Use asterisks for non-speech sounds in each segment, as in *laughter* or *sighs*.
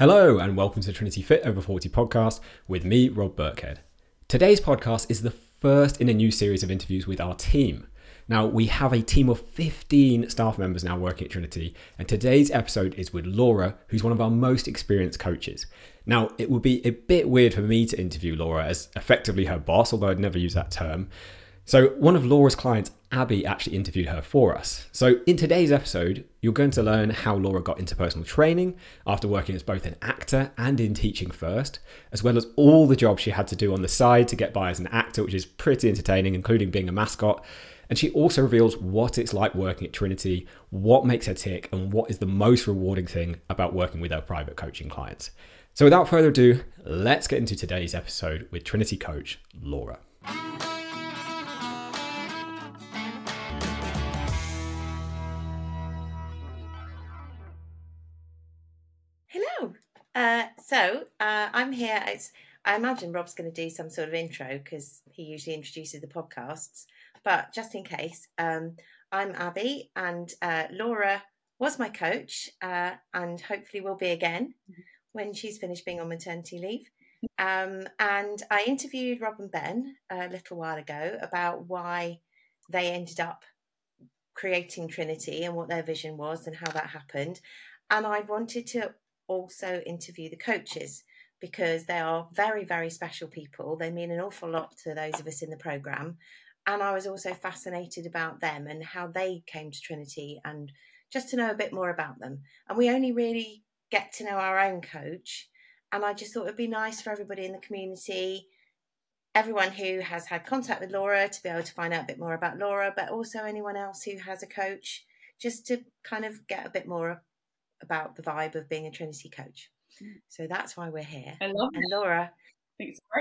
Hello, and welcome to Trinity Fit Over 40 podcast with me, Rob Burkhead. Today's podcast is the first in a new series of interviews with our team. Now, we have a team of 15 staff members now working at Trinity, and today's episode is with Laura, who's one of our most experienced coaches. Now, it would be a bit weird for me to interview Laura as effectively her boss, although I'd never use that term. So, one of Laura's clients, Abby, actually interviewed her for us. So, in today's episode, you're going to learn how Laura got into personal training after working as both an actor and in teaching first, as well as all the jobs she had to do on the side to get by as an actor, which is pretty entertaining, including being a mascot. And she also reveals what it's like working at Trinity, what makes her tick, and what is the most rewarding thing about working with her private coaching clients. So, without further ado, let's get into today's episode with Trinity coach Laura. Uh, so uh, I'm here. It's, I imagine Rob's going to do some sort of intro because he usually introduces the podcasts. But just in case, um, I'm Abby, and uh, Laura was my coach, uh, and hopefully will be again mm-hmm. when she's finished being on maternity leave. Um, and I interviewed Rob and Ben a little while ago about why they ended up creating Trinity and what their vision was and how that happened. And I wanted to also interview the coaches because they are very, very special people. They mean an awful lot to those of us in the programme. And I was also fascinated about them and how they came to Trinity and just to know a bit more about them. And we only really get to know our own coach. And I just thought it'd be nice for everybody in the community, everyone who has had contact with Laura to be able to find out a bit more about Laura, but also anyone else who has a coach, just to kind of get a bit more about the vibe of being a Trinity coach. Mm. So that's why we're here. I love and it. Laura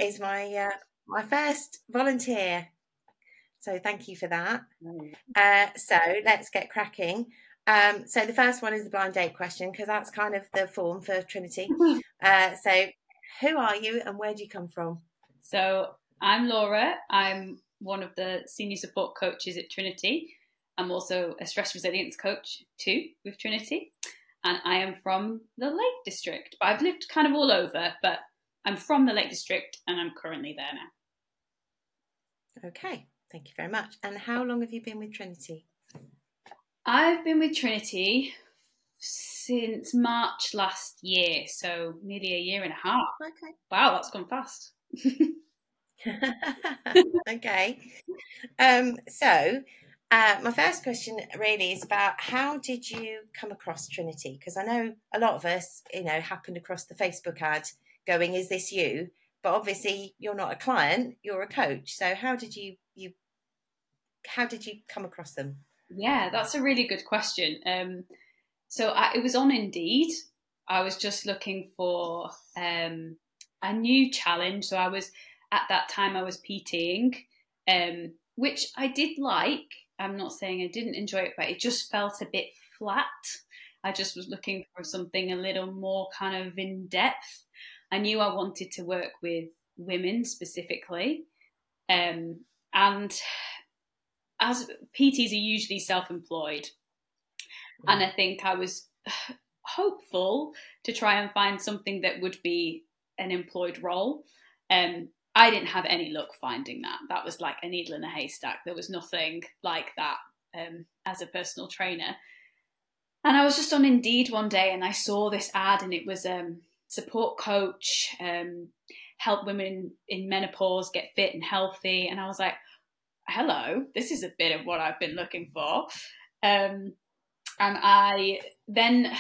is my uh, my first volunteer. So thank you for that. Uh, so let's get cracking. Um, so the first one is the blind date question because that's kind of the form for Trinity. *laughs* Uh, so who are you and where do you come from? So I'm Laura. I'm one of the senior support coaches at Trinity. I'm also a stress resilience coach too with Trinity and I am from the Lake District. But I've lived kind of all over, but I'm from the Lake District and I'm currently there now. Okay, thank you very much. And how long have you been with Trinity? I've been with Trinity since March last year, so nearly a year and a half. Okay. Wow, that's gone fast. *laughs* *laughs* okay. Um, so uh, my first question really is about how did you come across Trinity? Because I know a lot of us, you know, happened across the Facebook ad going, "Is this you?" But obviously, you're not a client; you're a coach. So how did you you how did you come across them? Yeah, that's a really good question. Um, so I, it was on Indeed. I was just looking for um, a new challenge. So I was at that time I was PTing, um, which I did like. I'm not saying I didn't enjoy it, but it just felt a bit flat. I just was looking for something a little more kind of in depth. I knew I wanted to work with women specifically. Um, and as PTs are usually self employed, mm. and I think I was hopeful to try and find something that would be an employed role. Um, I didn't have any luck finding that. That was like a needle in a haystack. There was nothing like that um, as a personal trainer. And I was just on Indeed one day and I saw this ad and it was um, support coach, um, help women in menopause get fit and healthy. And I was like, hello, this is a bit of what I've been looking for. Um, and I then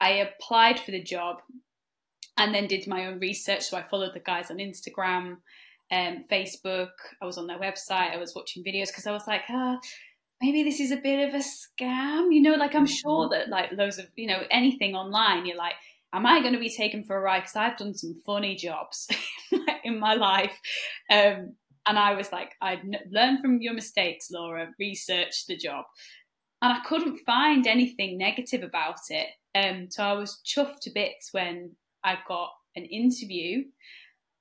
I applied for the job and then did my own research. So I followed the guys on Instagram, um, Facebook. I was on their website. I was watching videos because I was like, ah, maybe this is a bit of a scam. You know, like I'm sure that like loads of you know anything online, you're like, am I going to be taken for a ride? Because I've done some funny jobs *laughs* in my life. Um, and I was like, I'd learn from your mistakes, Laura. Research the job, and I couldn't find anything negative about it. Um, so I was chuffed to bits when I got an interview.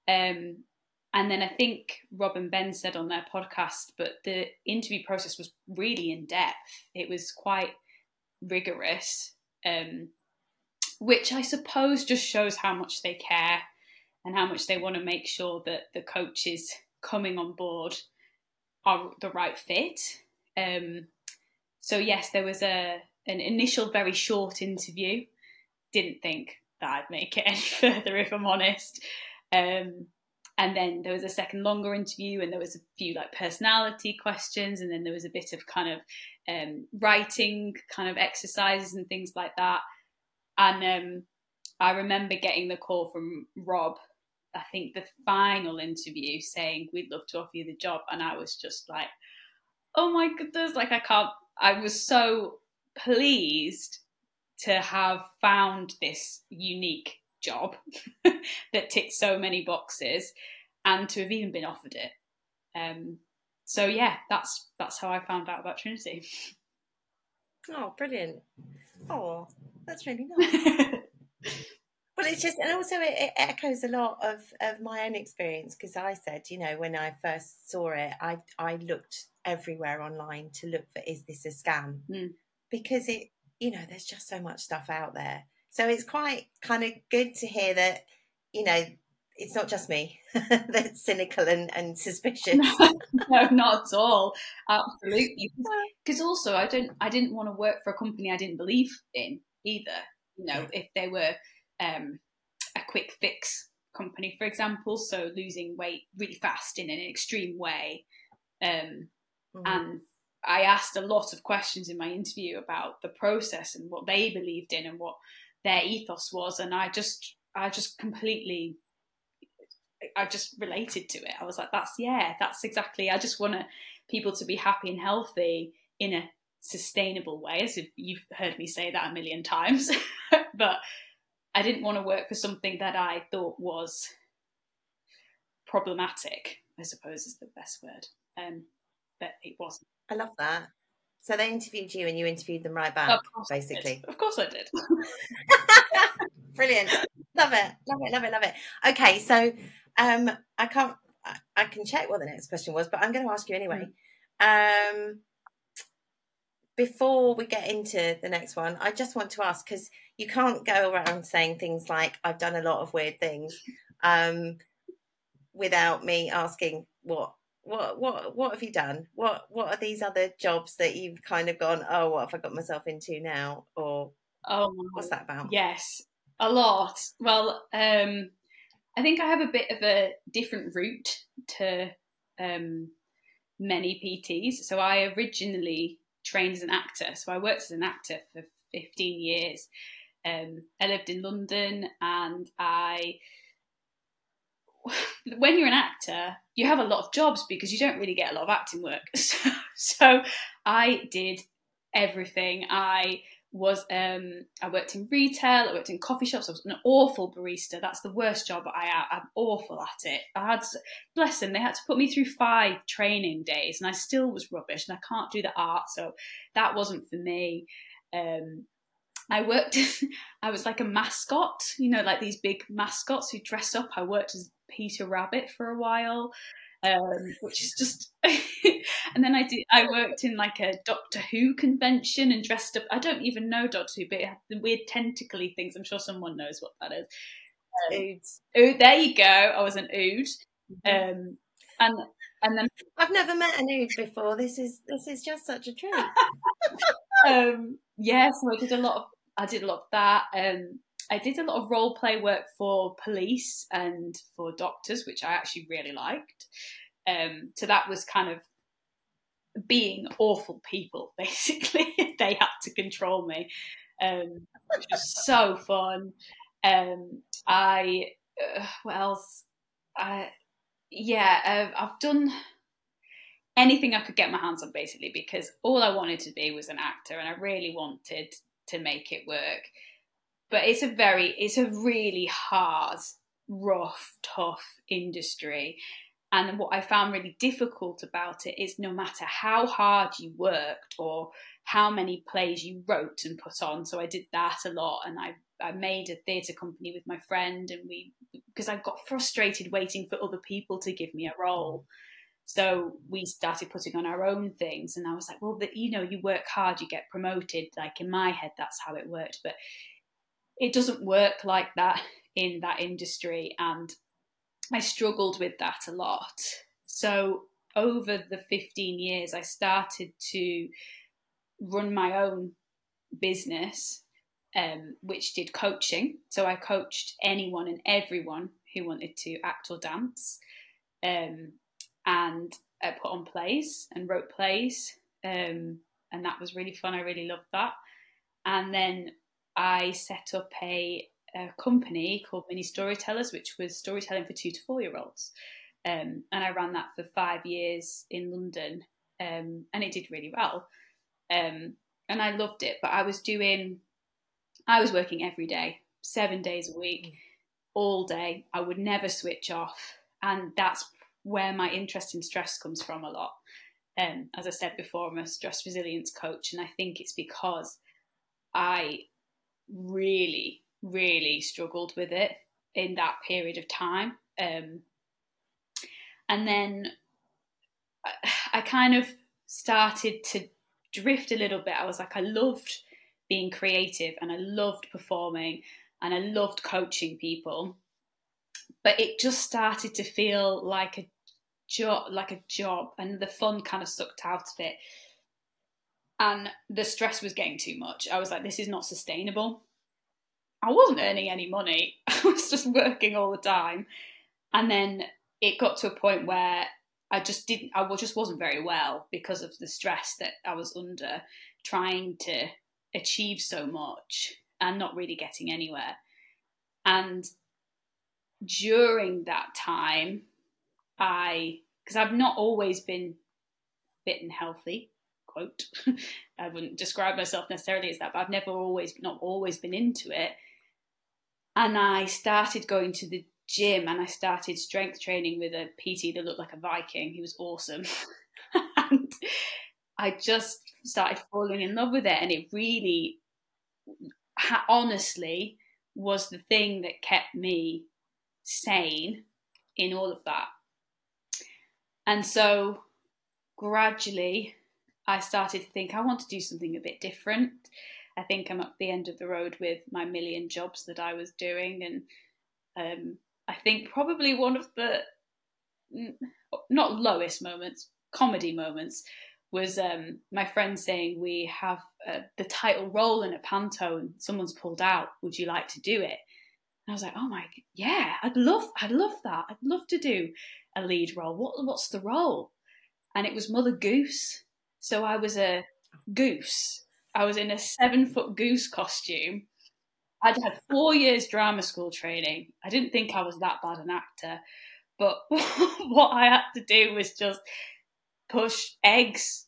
Um, and then I think Rob and Ben said on their podcast, but the interview process was really in depth. It was quite rigorous. Um, which I suppose just shows how much they care and how much they want to make sure that the coaches coming on board are the right fit. Um, so yes, there was a an initial very short interview. Didn't think that I'd make it *laughs* any further, if I'm honest. Um, and then there was a second longer interview, and there was a few like personality questions, and then there was a bit of kind of um, writing kind of exercises and things like that. And um, I remember getting the call from Rob. I think the final interview saying we'd love to offer you the job, and I was just like, "Oh my goodness!" Like I can't. I was so pleased to have found this unique job *laughs* that ticked so many boxes and to have even been offered it. Um, so yeah, that's that's how I found out about Trinity. Oh, brilliant! Oh, that's really *laughs* nice. well, it's just, and also it, it, echoes a lot of of my own experience because I said, you know, when I first saw it, I I looked everywhere online to look for is this a scam mm. because it, you know, there's just so much stuff out there. So it's quite kind of good to hear that, you know, it's not just me *laughs* that's cynical and, and suspicious. *laughs* no, not at all. Absolutely. *laughs* Because also, I don't, I didn't want to work for a company I didn't believe in either. You know, if they were um, a quick fix company, for example, so losing weight really fast in an extreme way, um, mm-hmm. and I asked a lot of questions in my interview about the process and what they believed in and what their ethos was, and I just, I just completely I just related to it. I was like, that's yeah, that's exactly. I just want people to be happy and healthy in a sustainable way. As you've heard me say that a million times, *laughs* but I didn't want to work for something that I thought was problematic. I suppose is the best word. Um, but it wasn't. I love that. So they interviewed you, and you interviewed them right back, basically. Of course, I did. *laughs* Brilliant. Love it. Love it. Love it. Love it. Okay, so um, I can't. I can check what the next question was, but I'm going to ask you anyway. Mm. Um, before we get into the next one, I just want to ask because you can't go around saying things like "I've done a lot of weird things" um, without me asking what what what what have you done? What what are these other jobs that you've kind of gone? Oh, what have I got myself into now? Or oh, what's that about? Yes, a lot. Well, um, I think I have a bit of a different route to um, many PTs. So I originally trained as an actor. So I worked as an actor for 15 years. Um, I lived in London and I. *laughs* When you're an actor, you have a lot of jobs because you don't really get a lot of acting work. *laughs* So, so I did everything. I was um, I worked in retail, I worked in coffee shops. I was an awful barista. That's the worst job I. I'm awful at it. I had, bless them, they had to put me through five training days, and I still was rubbish. And I can't do the art, so that wasn't for me. Um, I worked. *laughs* I was like a mascot, you know, like these big mascots who dress up. I worked as Peter Rabbit for a while um, which is just. *laughs* and then I did. I worked in like a Doctor Who convention and dressed up. I don't even know Doctor Who, but it had the weird tentacly things. I'm sure someone knows what that is. Um, Oods. Ood, there you go. I was an Ood. Mm-hmm. Um, and and then I've never met an Ood before. This is this is just such a treat. *laughs* um, yeah, so I did a lot of I did a lot of that. Um, I did a lot of role play work for police and for doctors, which I actually really liked. Um, so that was kind of being awful people, *laughs* basically. they had to control me, um, which was so fun. Um, I, uh, what else? I, yeah, uh, I've done anything I could get my hands on, basically, because all I wanted to be was an actor and I really wanted to make it work but it's a very it's a really hard rough tough industry and what i found really difficult about it is no matter how hard you worked or how many plays you wrote and put on so i did that a lot and i I made a theatre company with my friend, and we because I got frustrated waiting for other people to give me a role. So we started putting on our own things, and I was like, well, the, you know, you work hard, you get promoted. Like in my head, that's how it worked. But it doesn't work like that in that industry. And I struggled with that a lot. So over the 15 years, I started to run my own business, um, which did coaching. So I coached anyone and everyone who wanted to act or dance. Um, and I put on plays and wrote plays. Um, and that was really fun. I really loved that. And then I set up a, a company called Mini Storytellers, which was storytelling for two to four year olds. Um, and I ran that for five years in London, um, and it did really well. Um, and I loved it, but I was doing, I was working every day, seven days a week, mm. all day. I would never switch off, and that's where my interest in stress comes from a lot. Um, as I said before, I'm a stress resilience coach, and I think it's because I really, really struggled with it in that period of time. Um, and then I, I kind of started to drift a little bit. I was like, I loved being creative and I loved performing and I loved coaching people. But it just started to feel like a job like a job and the fun kind of sucked out of it. And the stress was getting too much. I was like, this is not sustainable. I wasn't earning any money. *laughs* I was just working all the time. And then it got to a point where I just didn't, I just wasn't very well because of the stress that I was under, trying to achieve so much and not really getting anywhere. And during that time, I, because I've not always been fit and healthy, quote, *laughs* I wouldn't describe myself necessarily as that, but I've never always, not always been into it. And I started going to the gym and I started strength training with a PT that looked like a Viking. He was awesome. *laughs* and I just started falling in love with it. And it really, honestly, was the thing that kept me sane in all of that. And so gradually, I started to think I want to do something a bit different. I think I'm at the end of the road with my million jobs that I was doing, and um, I think probably one of the not lowest moments, comedy moments, was um, my friend saying we have uh, the title role in a panto and someone's pulled out. Would you like to do it? And I was like, oh my, yeah, I'd love, I'd love that. I'd love to do a lead role. What, what's the role? And it was Mother Goose. So I was a goose. I was in a seven foot goose costume I'd had four years drama school training. I didn't think I was that bad an actor, but *laughs* what I had to do was just push eggs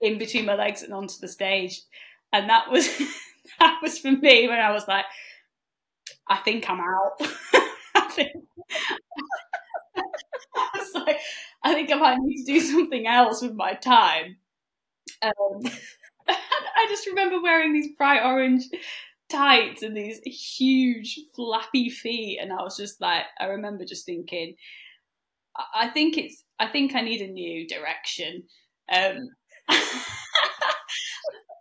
in between my legs and onto the stage, and that was *laughs* that was for me when I was like, I think I'm out. *laughs* I think *laughs* I I think I might need to do something else with my time. Um, *laughs* I just remember wearing these bright orange tights and these huge flappy feet and i was just like i remember just thinking i think it's i think i need a new direction um,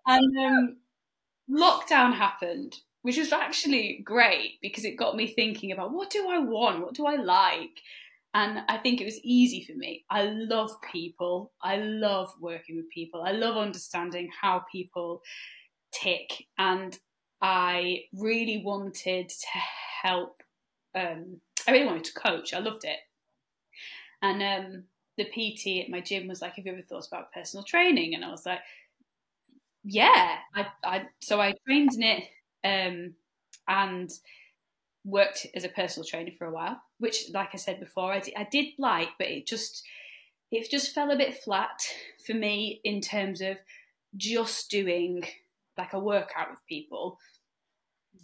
and um, lockdown happened which was actually great because it got me thinking about what do i want what do i like and i think it was easy for me i love people i love working with people i love understanding how people tick and I really wanted to help. Um, I really wanted to coach. I loved it. And um, the PT at my gym was like, "Have you ever thought about personal training?" And I was like, "Yeah." I, I so I trained in it um, and worked as a personal trainer for a while, which, like I said before, I did, I did like, but it just it just fell a bit flat for me in terms of just doing like a workout with people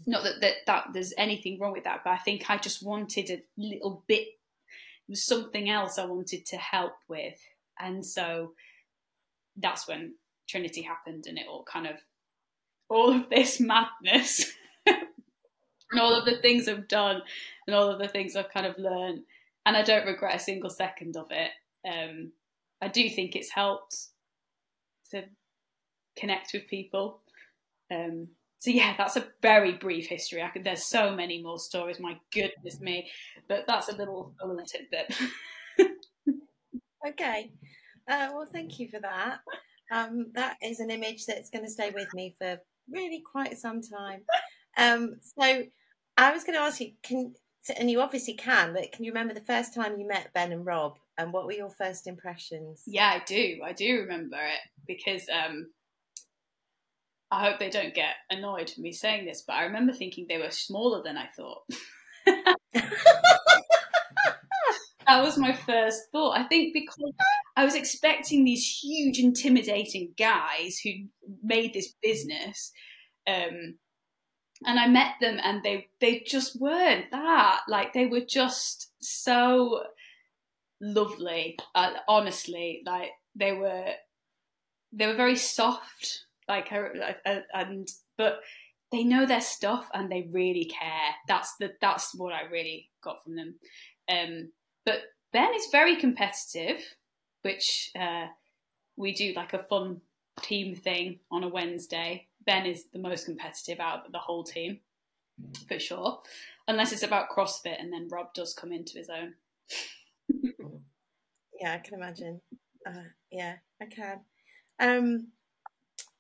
not that, that that there's anything wrong with that, but I think I just wanted a little bit. Something else I wanted to help with, and so that's when Trinity happened, and it all kind of all of this madness *laughs* and all of the things I've done and all of the things I've kind of learned, and I don't regret a single second of it. Um, I do think it's helped to connect with people. Um, so yeah, that's a very brief history. Could, there's so many more stories. My goodness me, but that's a little a little tidbit. *laughs* okay, uh, well, thank you for that. Um, that is an image that's going to stay with me for really quite some time. Um, so I was going to ask you, can and you obviously can, but can you remember the first time you met Ben and Rob, and what were your first impressions? Yeah, I do. I do remember it because um, I hope they don't get annoyed for me saying this, but I remember thinking they were smaller than I thought. *laughs* *laughs* that was my first thought. I think because I was expecting these huge, intimidating guys who made this business. Um, and I met them, and they they just weren't that. Like they were just so lovely. Uh, honestly, like they were they were very soft like and but they know their stuff and they really care. That's the that's what I really got from them. Um, but Ben is very competitive, which uh, we do like a fun team thing on a Wednesday. Ben is the most competitive out of the whole team, for sure. Unless it's about CrossFit, and then Rob does come into his own. *laughs* yeah, I can imagine. Uh, yeah, I can. Um,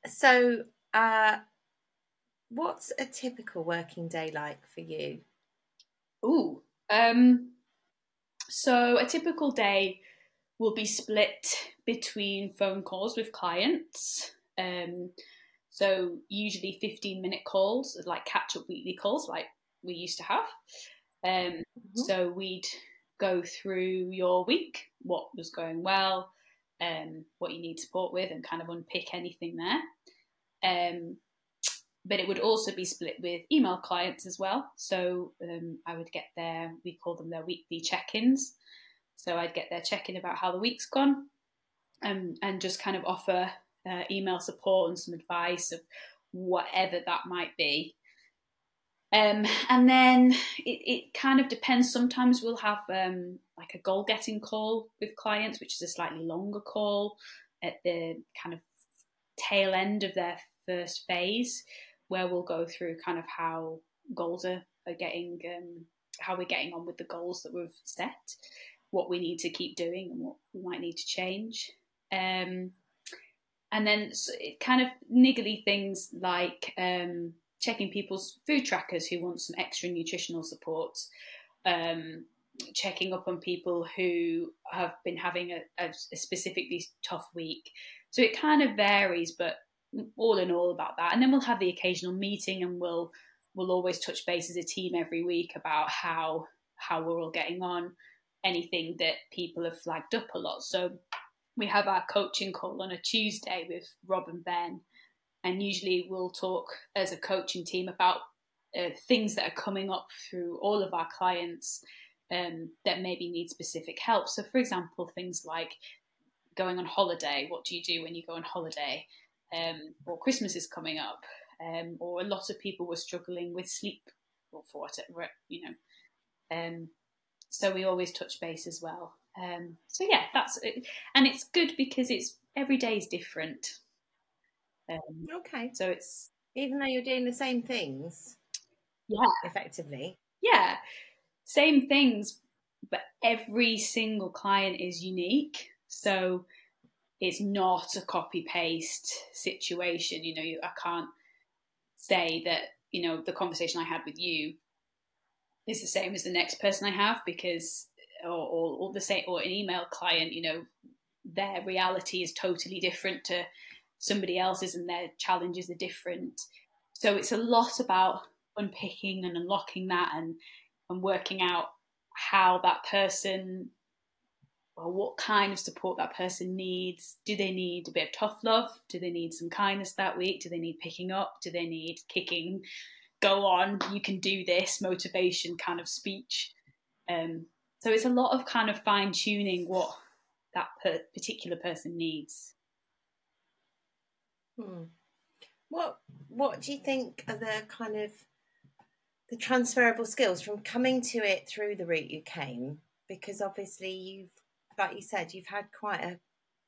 so, uh, what's a typical working day like for you? Ooh, um, so a typical day will be split between phone calls with clients. Um, so usually 15 minute calls, like catch up weekly calls, like we used to have. Um, mm-hmm. So we'd go through your week, what was going well, um, what you need support with and kind of unpick anything there. Um, but it would also be split with email clients as well. So um, I would get their, we call them their weekly check ins. So I'd get their check in about how the week's gone and, and just kind of offer uh, email support and some advice of whatever that might be. Um, and then it, it kind of depends. Sometimes we'll have um, like a goal getting call with clients, which is a slightly longer call at the kind of tail end of their first phase, where we'll go through kind of how goals are, are getting, um, how we're getting on with the goals that we've set, what we need to keep doing, and what we might need to change. Um, and then kind of niggly things like um, checking people's food trackers who want some extra nutritional support, um, checking up on people who have been having a, a, specifically tough week. So it kind of varies, but all in all about that. And then we'll have the occasional meeting, and we'll we'll always touch base as a team every week about how how we're all getting on, anything that people have flagged up a lot. So we have our coaching call on a Tuesday with Rob and Ben and usually we'll talk as a coaching team about uh, things that are coming up through all of our clients um, that maybe need specific help. So, for example, things like going on holiday. What do you do when you go on holiday? Um, or Christmas is coming up, um, or a lot of people were struggling with sleep, or for whatever you know. Um, so we always touch base as well. Um, so yeah, that's it. and it's good because it's every day is different. Um, okay. So it's even though you're doing the same things. Yeah. Effectively. Yeah. Same things, but every single client is unique. So it's not a copy paste situation. You know, you, I can't say that, you know, the conversation I had with you is the same as the next person I have because, or, or, or the same, or an email client, you know, their reality is totally different to somebody else's and their challenges are different. So it's a lot about unpicking and unlocking that and and working out how that person or what kind of support that person needs. Do they need a bit of tough love? Do they need some kindness that week? Do they need picking up? Do they need kicking? Go on, you can do this, motivation kind of speech. Um, so it's a lot of kind of fine tuning what that per- particular person needs. Hmm. What What do you think are the kind of the transferable skills from coming to it through the route you came? Because obviously you've, like you said, you've had quite a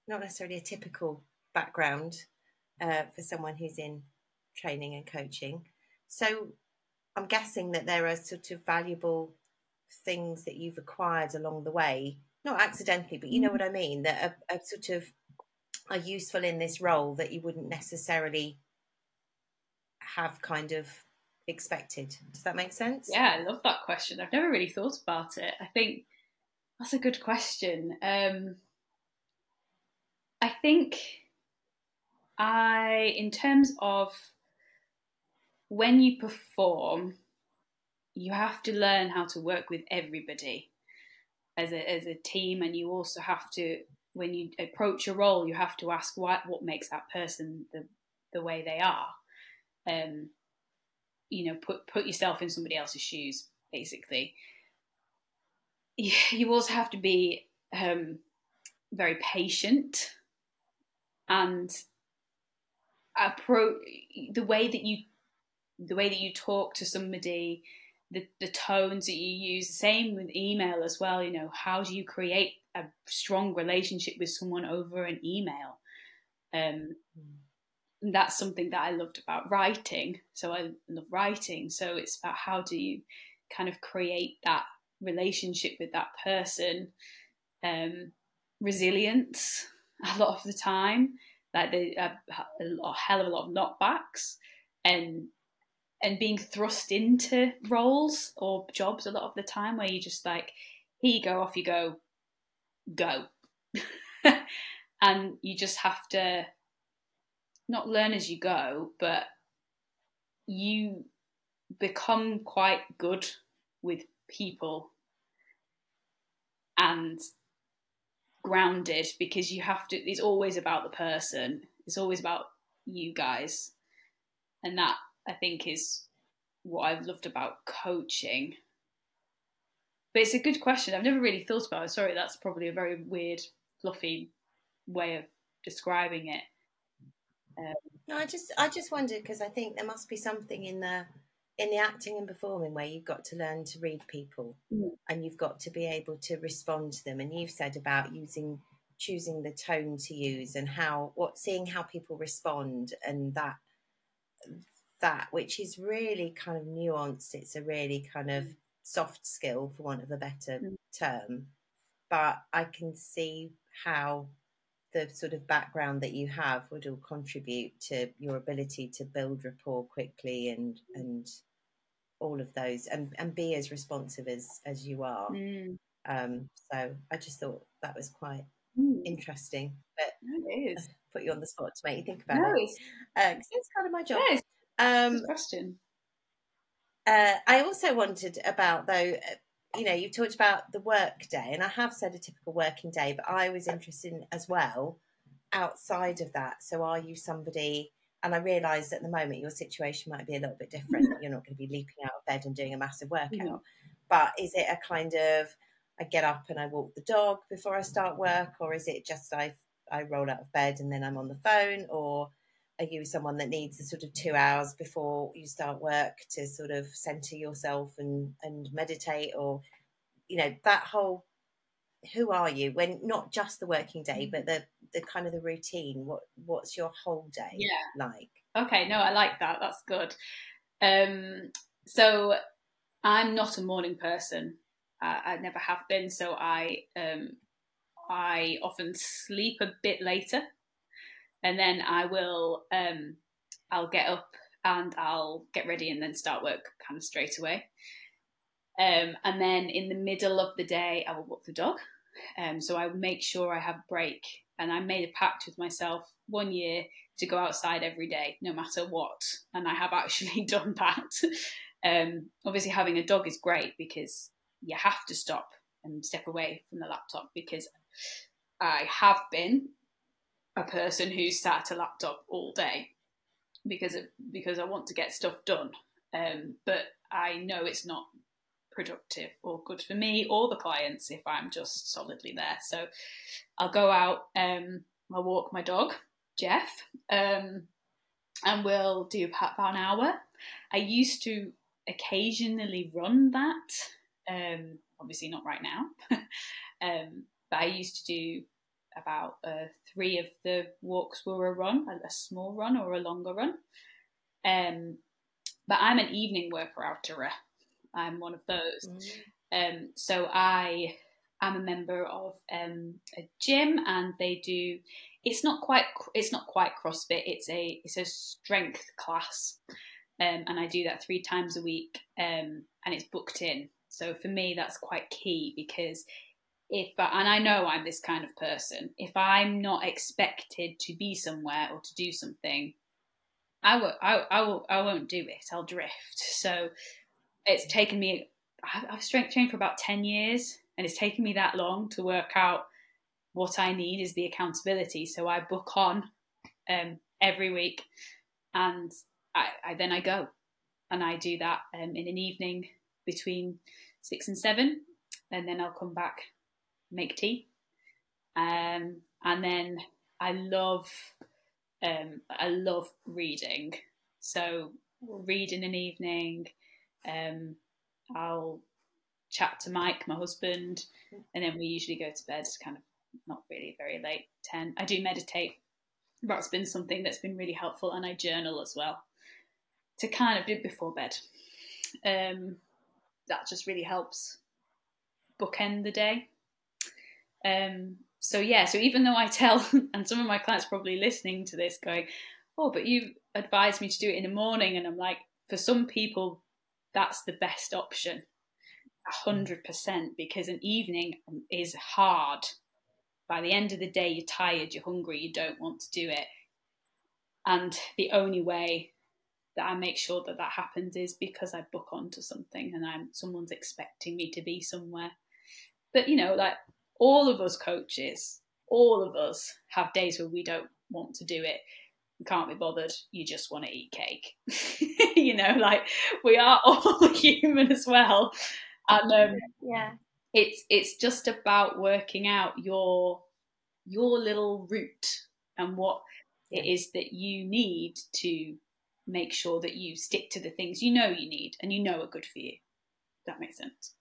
not necessarily a typical background uh, for someone who's in training and coaching. So I'm guessing that there are sort of valuable things that you've acquired along the way, not accidentally, but you know mm. what I mean, that are, are sort of are useful in this role that you wouldn't necessarily have kind of expected. Does that make sense? Yeah, I love that question. I've never really thought about it. I think that's a good question. Um, I think I, in terms of when you perform, you have to learn how to work with everybody as a, as a team, and you also have to, when you approach a role, you have to ask what what makes that person the the way they are. Um, you know, put put yourself in somebody else's shoes, basically. You also have to be um, very patient and approach the way that you the way that you talk to somebody the, the tones that you use same with email as well you know how do you create a strong relationship with someone over an email? Um, mm. that's something that i loved about writing. So i love writing. So it's about how do you kind of create that relationship with that person um, resilience *laughs* a lot of the time. Like they have a hell of a lot of knockbacks and and being thrust into roles or jobs a lot of the time where you just like here you go off you go go. *laughs* And you just have to not learn as you go but you become quite good with people and grounded because you have to it's always about the person. It's always about you guys. And that i think is what i've loved about coaching. But it's a good question. I've never really thought about it. Sorry that's probably a very weird fluffy way of describing it. Um, no i just i just wondered because i think there must be something in the in the acting and performing where you've got to learn to read people mm. and you've got to be able to respond to them. And you've said about using choosing the tone to use and how what seeing how people respond and that that which is really kind of nuanced. It's a really kind of soft skill for want of a better mm. term. But i can see how the sort of background that you have would all contribute to your ability to build rapport quickly and and all of those and, and be as responsive as as you are. Mm. Um, so I just thought that was quite mm. interesting. But it is. put you on the spot to make you think about no, it. Uh, it's kind of my job. um, question. Uh, I also wanted about though. Uh, you know, you talked about the work day, and I have said a typical working day, but I was interested in as well outside of that. So, are you somebody and I realised at the moment your situation might be a little bit different. *laughs* You're not going to be leaping bed and doing a massive workout. Mm. But is it a kind of I get up and I walk the dog before I start work, or is it just I I roll out of bed and then I'm on the phone, or are you someone that needs a sort of two hours before you start work to sort of center yourself and and meditate, or you know that whole who are you? When not just the working day but the the kind of the routine. What what's your whole day yeah. like? Okay no i like that. That's good. Um so i'm not a morning person i never have been so i um i often sleep a bit later and then i will um i'll get up and i'll get ready and then start work kind of straight away um, and then in the middle of the day, I will walk the dog. Um, so I make sure I have a break. And I made a pact with myself one year to go outside every day, no matter what. And I have actually *laughs* done that. Um, obviously, having a dog is great because you have to stop and step away from the laptop because I have been a person who's sat at a laptop all day because of, because I want to get stuff done. Um, but I know it's not productive or good for me or the clients if I'm just solidly there. So I'll go out, um, I'll walk my dog, Jeff, um, and we'll do about an hour. I used to occasionally run that, um, obviously not right now, *laughs* um, but I used to do about uh, three of the walks were a run, a, small run or a longer run. Um, but I'm an evening worker outerer. I'm one of those. Mm. Um, so I am a member of um, a gym, and they do. It's not quite. It's not quite CrossFit. It's a. It's a strength class, um, and I do that three times a week, um, and it's booked in. So for me, that's quite key because if and I know I'm this kind of person, if I'm not expected to be somewhere or to do something, I will I, I will I won't do it. I'll drift. So it's taken me I've strength trained for about 10 years and it's taken me that long to work out what I need is the accountability. So I book on um, every week and I, I, then I go and I do that um, in an evening between six and seven and then I'll come back make tea. Um, and then I love, um, I love reading. So read in an evening. Um, I'll chat to Mike, my husband, and then we usually go to bed kind of not really very late, 10. I do meditate. That's been something that's been really helpful, and I journal as well to kind of do before bed. Um, that just really helps bookend the day. Um, so yeah, so even though I tell, *laughs* and some of my clients probably listening to this going, oh, but you advised me to do it in the morning, and I'm like, for some people, that's the best option, hundred percent, because an evening is hard. By the end of the day, you're tired, you're hungry, you don't want to do it, and the only way that I make sure that that happens is because I book onto something and I'm someone's expecting me to be somewhere. But you know, like all of us coaches, all of us have days where we don't want to do it. can't be bothered. You just want to eat cake. *laughs* you know, like we are *laughs* all human as well. And um, yeah, it's it's just about working out your your little route and what it is that you need to make sure that you stick to the things you know you need and you know are good for you. That makes sense.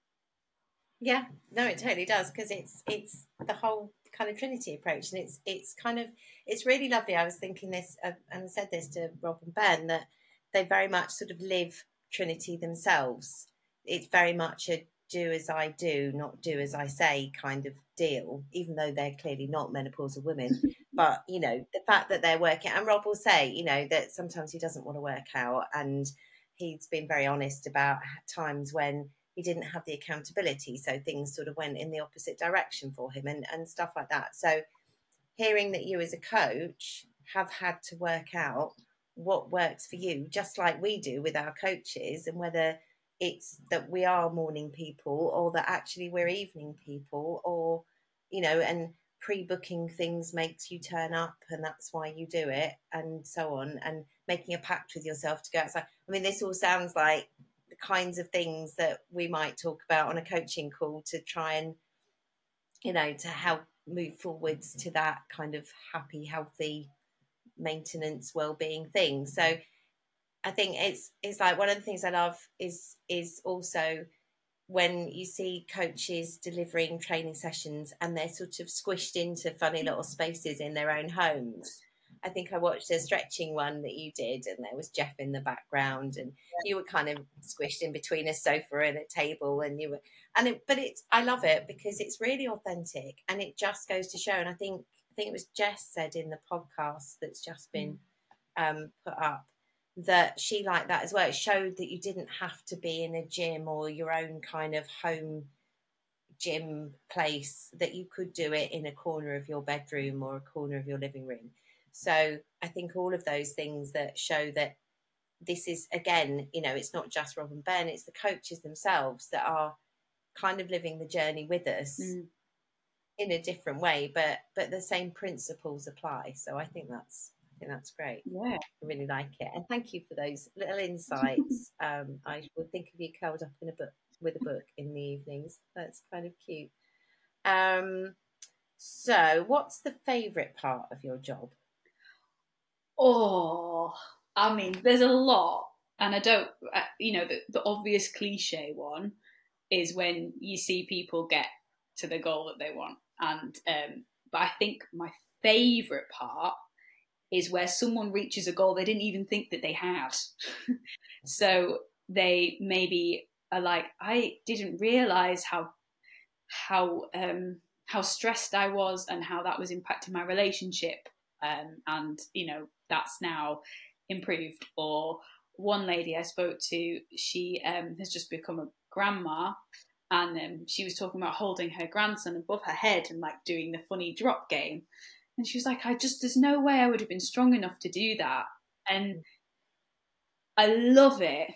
Yeah, no, it totally does because it's it's the whole kind of Trinity approach, and it's it's kind of it's really lovely. I was thinking this, uh, and I said this to Rob and Ben that they very much sort of live Trinity themselves. It's very much a do as I do, not do as I say kind of deal, even though they're clearly not menopausal women. *laughs* but, you know, the fact that they're working, and Rob will say, you know, that sometimes he doesn't want to work out. And he's been very honest about times when he didn't have the accountability. So things sort of went in the opposite direction for him and, and stuff like that. So hearing that you as a coach have had to work out what works for you, just like we do with our coaches, and whether it's that we are morning people or that actually we're evening people, or, you know, and pre booking things makes you turn up and that's why you do it, and so on, and making a pact with yourself to go outside. I mean, this all sounds like the kinds of things that we might talk about on a coaching call to try and you know to help move forwards to that kind of happy healthy maintenance well-being thing so i think it's it's like one of the things i love is is also when you see coaches delivering training sessions and they're sort of squished into funny little spaces in their own homes I think I watched a stretching one that you did, and there was Jeff in the background, and yeah. you were kind of squished in between a sofa and a table, and you were, and it, but it's, I love it because it's really authentic, and it just goes to show. And I think, I think it was Jess said in the podcast that's just been mm. um, put up that she liked that as well. It showed that you didn't have to be in a gym or your own kind of home gym place, that you could do it in a corner of your bedroom or a corner of your living room. So I think all of those things that show that this is again, you know, it's not just Rob and Ben, it's the coaches themselves that are kind of living the journey with us mm. in a different way, but but the same principles apply. So I think that's think that's great. Yeah, I really like it, and thank you for those little insights. *laughs* um, I will think of you curled up in a book with a book in the evenings. That's kind of cute. Um, so, what's the favourite part of your job? Oh, I mean, there's a lot, and I don't, uh, you know, the, the obvious cliche one is when you see people get to the goal that they want, and um, but I think my favourite part is where someone reaches a goal they didn't even think that they had. *laughs* so they maybe are like, I didn't realize how how um, how stressed I was and how that was impacting my relationship. Um, and you know that's now improved. Or one lady I spoke to, she um, has just become a grandma, and um, she was talking about holding her grandson above her head and like doing the funny drop game. And she was like, I just, there's no way I would have been strong enough to do that. And I love it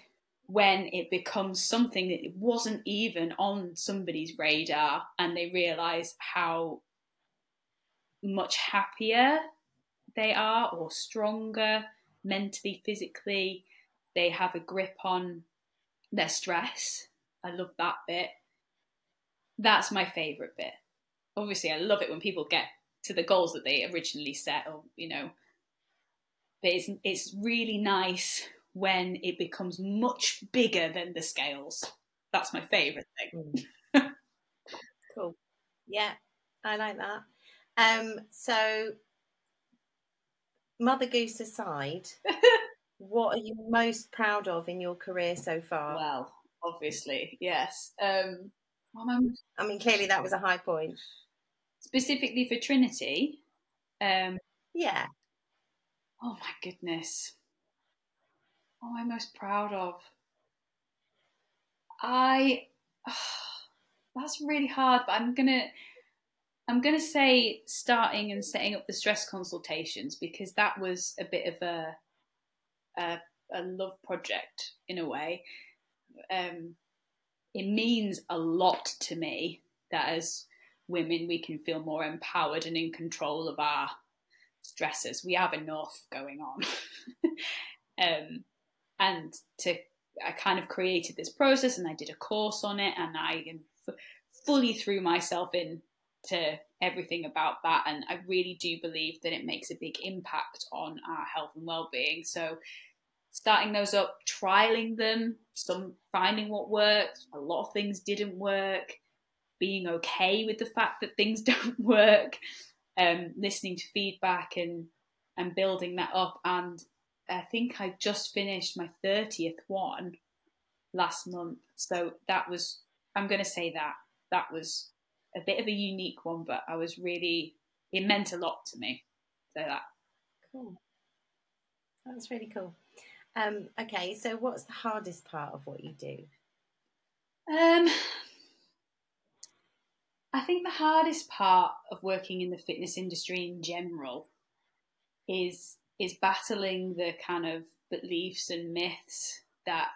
when it becomes something that wasn't even on somebody's radar and they realize how much happier they are or stronger mentally, physically. They have a grip on their stress. I love that bit. That's my favourite bit. Obviously, I love it when people get to the goals that they originally set, or you know. But it's it's really nice when it becomes much bigger than the scales. That's my favourite thing. Mm. *laughs* cool. Yeah, I like that. Um, so, Mother Goose aside, *laughs* what are you most proud of in your career so far? Well, obviously, yes. Um, I mean, clearly that was a high point. Specifically for Trinity. Um, yeah. Oh my goodness. What am I most proud of? I. Oh, *sighs* that's really hard, but I'm gonna. I'm gonna say starting and setting up the stress consultations because that was a bit of a a, a love project in a way. Um, it means a lot to me that as women we can feel more empowered and in control of our stresses. We have enough going on. *laughs* um, and to I kind of created this process and I did a course on it and I f- fully threw myself into everything about that and I really do believe that it makes a big impact on our health and well-being. So starting those up, trialing them, some finding what works. A lot of things didn't work. Being okay with the fact that things *laughs* don't work, um, listening to feedback and and building that up. And I think I just finished my thirtieth one last month, so that was. I'm going to say that that was a bit of a unique one, but I was really. It meant a lot to me. So that. Cool. That's really cool. Um, okay, so what's the hardest part of what you do? Um, think the hardest part of working in the fitness industry in general is is battling the kind of beliefs and myths that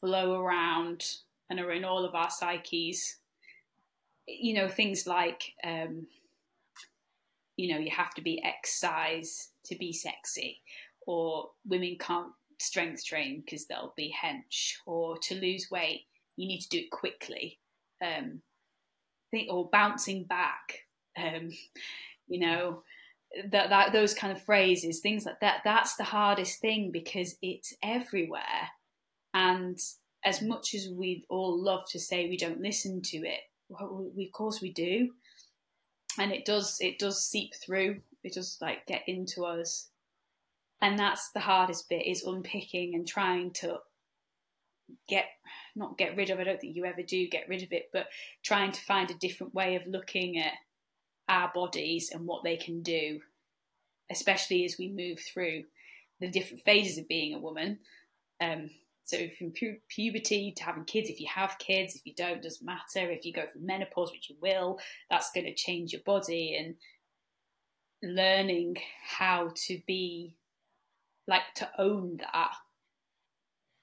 flow around and are in all of our psyches. You know, things like, um, you know, you have to be X size to be sexy, or women can't strength train because they'll be hench, or to lose weight, you need to do it quickly, um, think, or bouncing back, um, you know, that, that those kind of phrases, things like that. That's the hardest thing because it's everywhere, and as much as we all love to say we don't listen to it, we, of course we do, and it does it does seep through. It does like get into us and that's the hardest bit is unpicking and trying to get not get rid of i don't think you ever do get rid of it but trying to find a different way of looking at our bodies and what they can do especially as we move through the different phases of being a woman. Um, so from pu- puberty to having kids if you have kids if you don't doesn't matter. If you go from menopause which you will that's going to change your body and learning how to be like to own that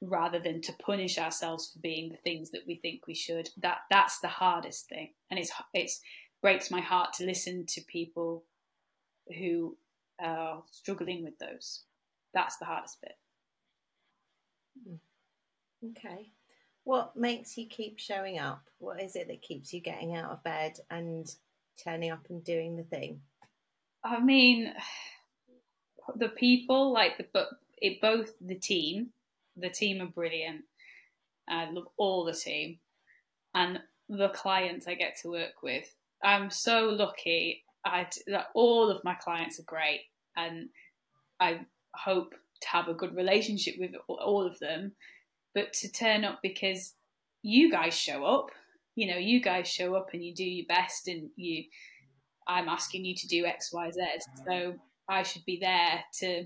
rather than to punish ourselves for being the things that we think we should. That that's the hardest thing. And it's it's breaks my heart to listen to people who are struggling with those. That's the hardest bit. Okay. What makes you keep showing up? What is it that keeps you getting out of bed and turning up and doing the thing? I mean *sighs* the people, like the but it both the team, the team are brilliant. I love all the team, and the clients I get to work with. I'm so lucky. I that all of my clients are great. and I hope to have a good relationship with all of them. But to turn up because you guys show up, you know, you guys show up and you do your best, and you, I'm asking you to do X, Y, Z. So I should be there to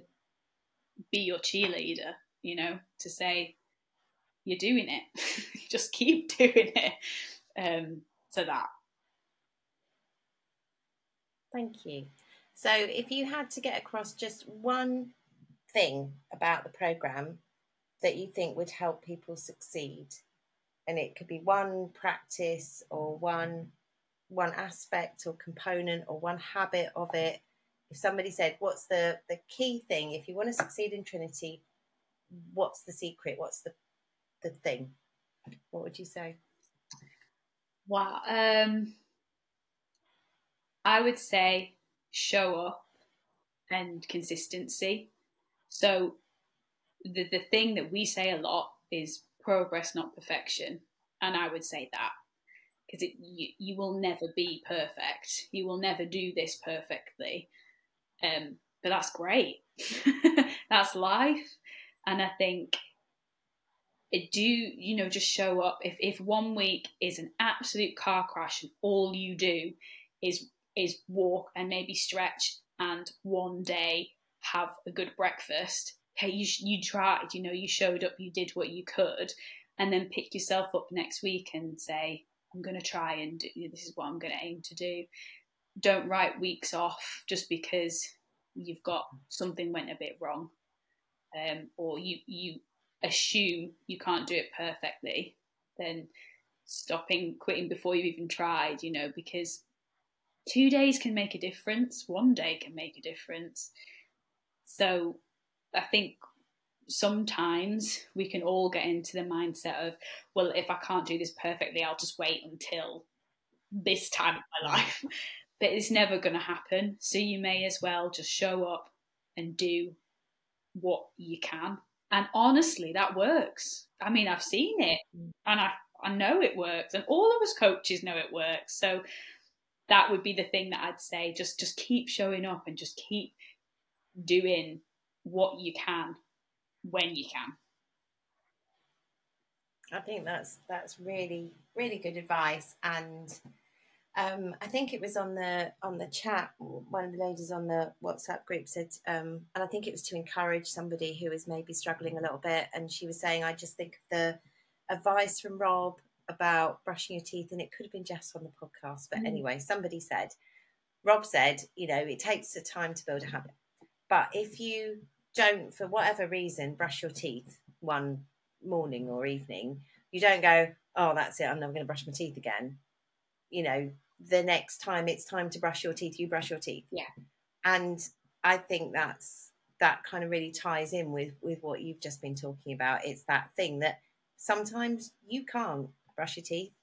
be your cheerleader, you know, to say you're doing it, *laughs* just keep *laughs* doing it. Um, so that. Thank you. So, if you had to get across just one thing about the program that you think would help people succeed, and it could be one practice or one one aspect or component or one habit of it. If somebody said, "What's the the key thing if you want to succeed in Trinity? What's the secret? What's the the thing?" What would you say? Wow. Um, I would say show up and consistency. So the the thing that we say a lot is progress, not perfection, and I would say that because you you will never be perfect. You will never do this perfectly, um, but that's great. *laughs* that's life, and I think it do you know just show up. If if one week is an absolute car crash and all you do is is walk and maybe stretch and one day have a good breakfast hey you you tried you know you showed up you did what you could and then pick yourself up next week and say i'm going to try and do this is what i'm going to aim to do. Don't write weeks off just because you've got something went a bit wrong um, or you you assume you can't do it perfectly, then stopping, quitting before you've even tried, you know, because two days can make a difference, one day can make a difference. So I think sometimes we can all get into the mindset of, well, if I can't do this perfectly, I'll just wait until this time of my life. *laughs* But it's never going to happen. So you may as well just show up and do what you can and honestly, that works. I mean, I've seen it mm. and I, I know it works. And all of us coaches know it works. So that would be the thing that I'd say. Just just keep showing up and just keep doing what you can when you can. I think that's that's really really good advice and um, I think it was on the on the chat. One of the ladies on the WhatsApp group said, um, and I think it was to encourage somebody who is maybe struggling a little bit. And she was saying, I just think of the advice from Rob about brushing your teeth, and it could have been Jess on the podcast, but mm. anyway, somebody said, Rob said, you know, it takes a time to build a habit, but if you don't, for whatever reason, brush your teeth one morning or evening, you don't go, oh, that's it, I'm never going to brush my teeth again. You know, the next time it's time to brush your teeth, you brush your teeth. Yeah. And I think that's that kind of really ties in with with what you've just been talking about. It's that thing that sometimes you can't brush your teeth,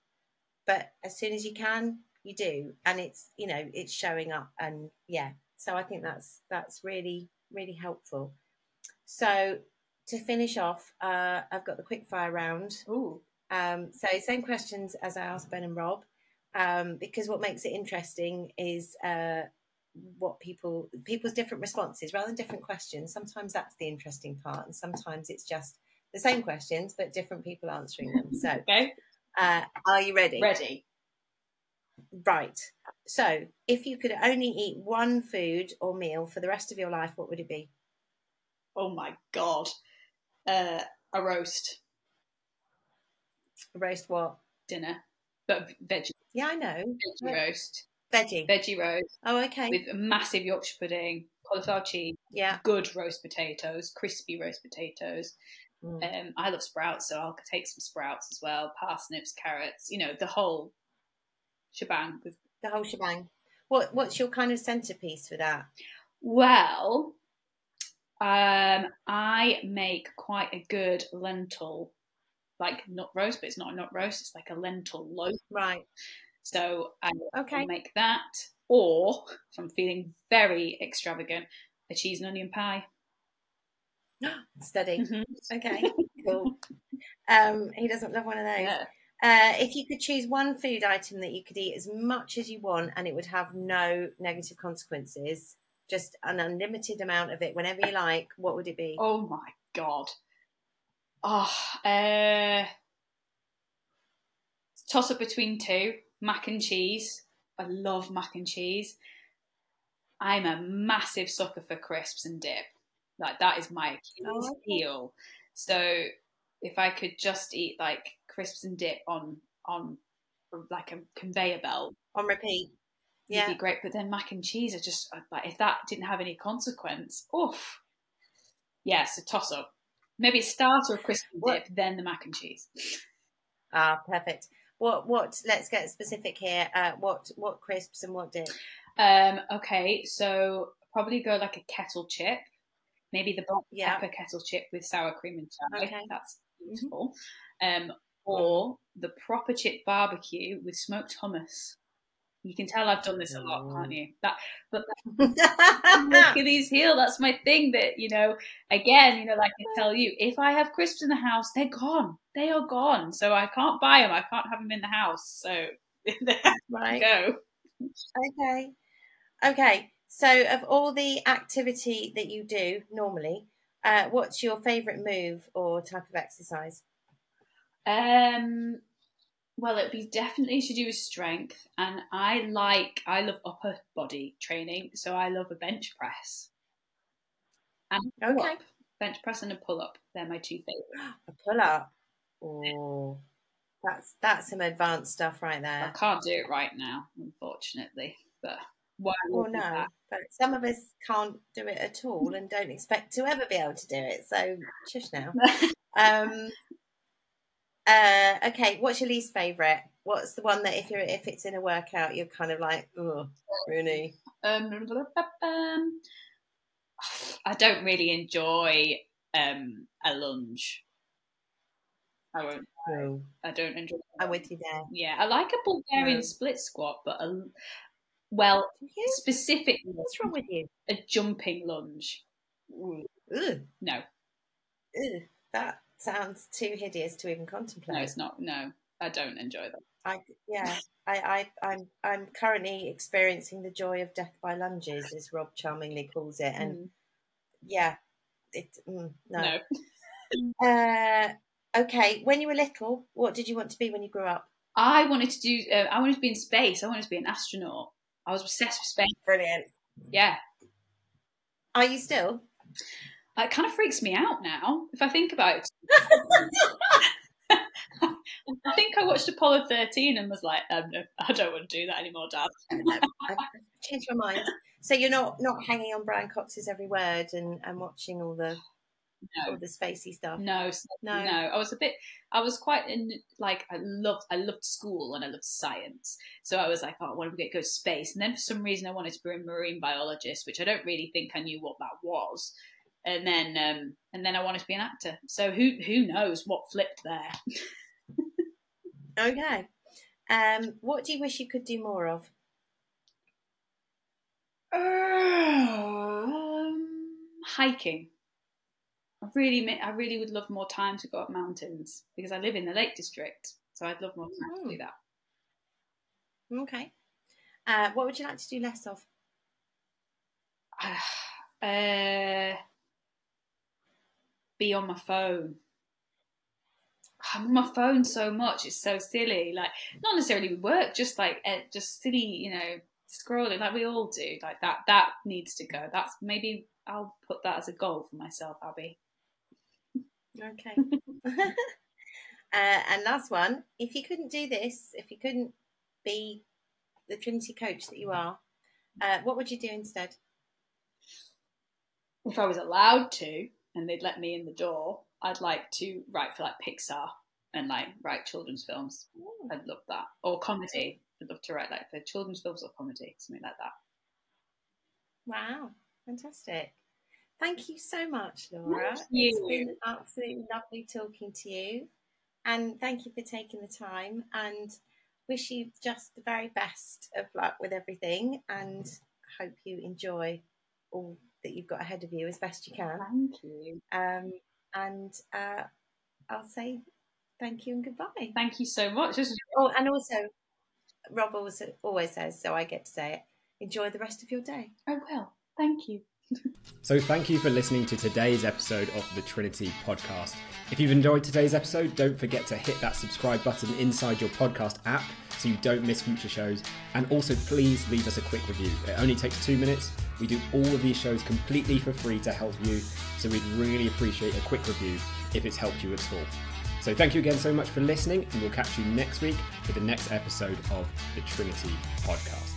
but as soon as you can, you do, and it's you know it's showing up, and yeah. So I think that's that's really really helpful. So to finish off, uh, I've got the quick fire round. Ooh. Um, so same questions as I asked Ben and Rob um, because what makes it interesting is uh, what people people's different responses rather than different questions. Sometimes that's the interesting part, and sometimes it's just the same questions but different people answering them. So, *laughs* okay. uh, are you ready? Ready. Right. So, if you could only eat one food or meal for the rest of your life, what would it be? Oh my god, uh, a roast. A roast what? Dinner, but veggie. Yeah, I know. Veggie roast. Veggie. Veggie roast. Oh, okay. With a massive Yorkshire pudding, cauliflower cheese. Yeah. Good roast potatoes, crispy roast potatoes. Mm. Um, I love sprouts, so I'll take some sprouts as well. Parsnips, carrots. You know the whole shebang. With the whole shebang. What What's your kind of centerpiece for that? Well, um, I make quite a good lentil like nut roast, but it's not a nut roast. It's like a lentil loaf. Right. So I okay. make that. Or if I'm feeling very extravagant, a cheese and onion pie. *gasps* Steady. Mm-hmm. Okay. *laughs* cool. Um, he doesn't love one of those. Yeah. Uh, if you could choose one food item that you could eat as much as you want and it would have no negative consequences, just an unlimited amount of it whenever you like, what would it be? Oh my god. Oh, uh, toss up between two mac and cheese. I love mac and cheese. I'm a massive sucker for crisps and dip. Like that is my Achilles Oh, heel. So if I could just eat like crisps and dip on on like a conveyor belt, On repeat. it'd Yeah. be great. But then mac and cheese are just uh, like if that didn't have any consequence, oof. Yeah, so toss up. Maybe a starter of crisp and What- dip, then the mac and cheese. Ah, perfect. What what let's get specific here. Uh what what crisps and what dip? Um, okay, so probably go like a kettle chip, maybe the black Yeah. pepper kettle chip with sour cream and chili. Okay. That's beautiful. Um, or the proper chip barbecue with smoked hummus. You can tell I've done this a lot, can't you? That, but that *laughs* Achilles heel, that's my thing. That you know, again, you know, like I tell you, if I have crisps in the house, they're gone. They are gone. So I can't buy them. I can't have them in the house. So *laughs* there right. go. Okay. Okay. So, of all the activity that you do normally, uh, what's your favourite move or type of exercise? Um, well, it'd be definitely to do with strength, and I like I love upper body training, so I love a bench press and Okay. pull-up. bench press and a pull up. They're my two favorites. A pull up. Oh, that's that's some advanced stuff right there. I can't do it right now, unfortunately, but why Oh would no, that? but some of us can't do it at all and don't expect to ever be able to do it. So, shush now. *laughs* Um. Uh. Okay. What's your least favourite? What's the one that if you're if it's in a workout you're kind of like, oh, really? Um, I don't really enjoy um, a lunge. I won't. No, I don't enjoy. I'm with you there. Yeah, I like a Bulgarian No. split squat, but a well, you? specifically What's wrong with you? a jumping lunge. Ooh, No, ugh, that sounds too hideous to even contemplate. no, it's not. No, I don't enjoy that. I yeah, I, I I'm I'm currently experiencing the joy of death by lunges, as Rob charmingly calls it, and Mm, yeah, it mm, no. no, *laughs* Uh, okay, when you were little, what did you want to be when you grew up? I wanted to do. Uh, I wanted to be in space. I wanted to be an astronaut. I was obsessed with space. Brilliant. Yeah, Are you still? It kind of freaks me out now if I think about it. *laughs* I think I watched Apollo 13 and was like, um, no, I don't want to do that anymore, Dad. I've *laughs* changed my mind. So you're not not hanging on Brian Cox's every word and, and watching all the all the spacey stuff. no, No. no. I was a bit. I was quite in like I loved. I loved school and I loved science. So I was like, oh, I want to get go to space. And then for some reason, I wanted to be a marine biologist, which I don't really think I knew what that was. And then, um, and then I wanted to be an actor. So who who knows what flipped there? Okay. Um, what do you wish you could do more of? Um, hiking. I really, I really would love more time to go up mountains because I live in the Lake District, so I'd love more time to do that. Okay. Uh, what would you like to do less of? *sighs* Uh, be on my phone. *sighs* I'm on my phone so much; it's so silly. Like, not necessarily work, just like uh, just silly, you know, scrolling like we all do. Like that. That needs to go. That's maybe I'll put that as a goal for myself, Abby. Okay. *laughs* uh, and last one, if you couldn't do this, if you couldn't be the Trinity coach that you are, uh, what would you do instead? if I was allowed to and they'd let me in the door, I'd like to write for like Pixar and like write children's films. I'd love that. Or comedy. I'd love to write like for children's films or comedy, something like that. Wow, fantastic. Thank you so much, Laura. It's been absolutely lovely talking to you. And thank you for taking the time and wish you just the very best of luck with everything and hope you enjoy all that you've got ahead of you as best you can. Thank you. Um, and uh, I'll say thank you and goodbye. Thank you so much. Was Oh, and also, Rob always, always says, so I get to say it, enjoy the rest of your day. I will. Thank you. *laughs* So, thank you for listening to today's episode of the Trinity podcast. If you've enjoyed today's episode, don't forget to hit that subscribe button inside your podcast app so you don't miss future shows. And also, please leave us a quick review. It only takes two minutes. We do all of these shows completely for free to help you, so we'd really appreciate a quick review if it's helped you at all. So, thank you again so much for listening, and we'll catch you next week for the next episode of the Trinity podcast.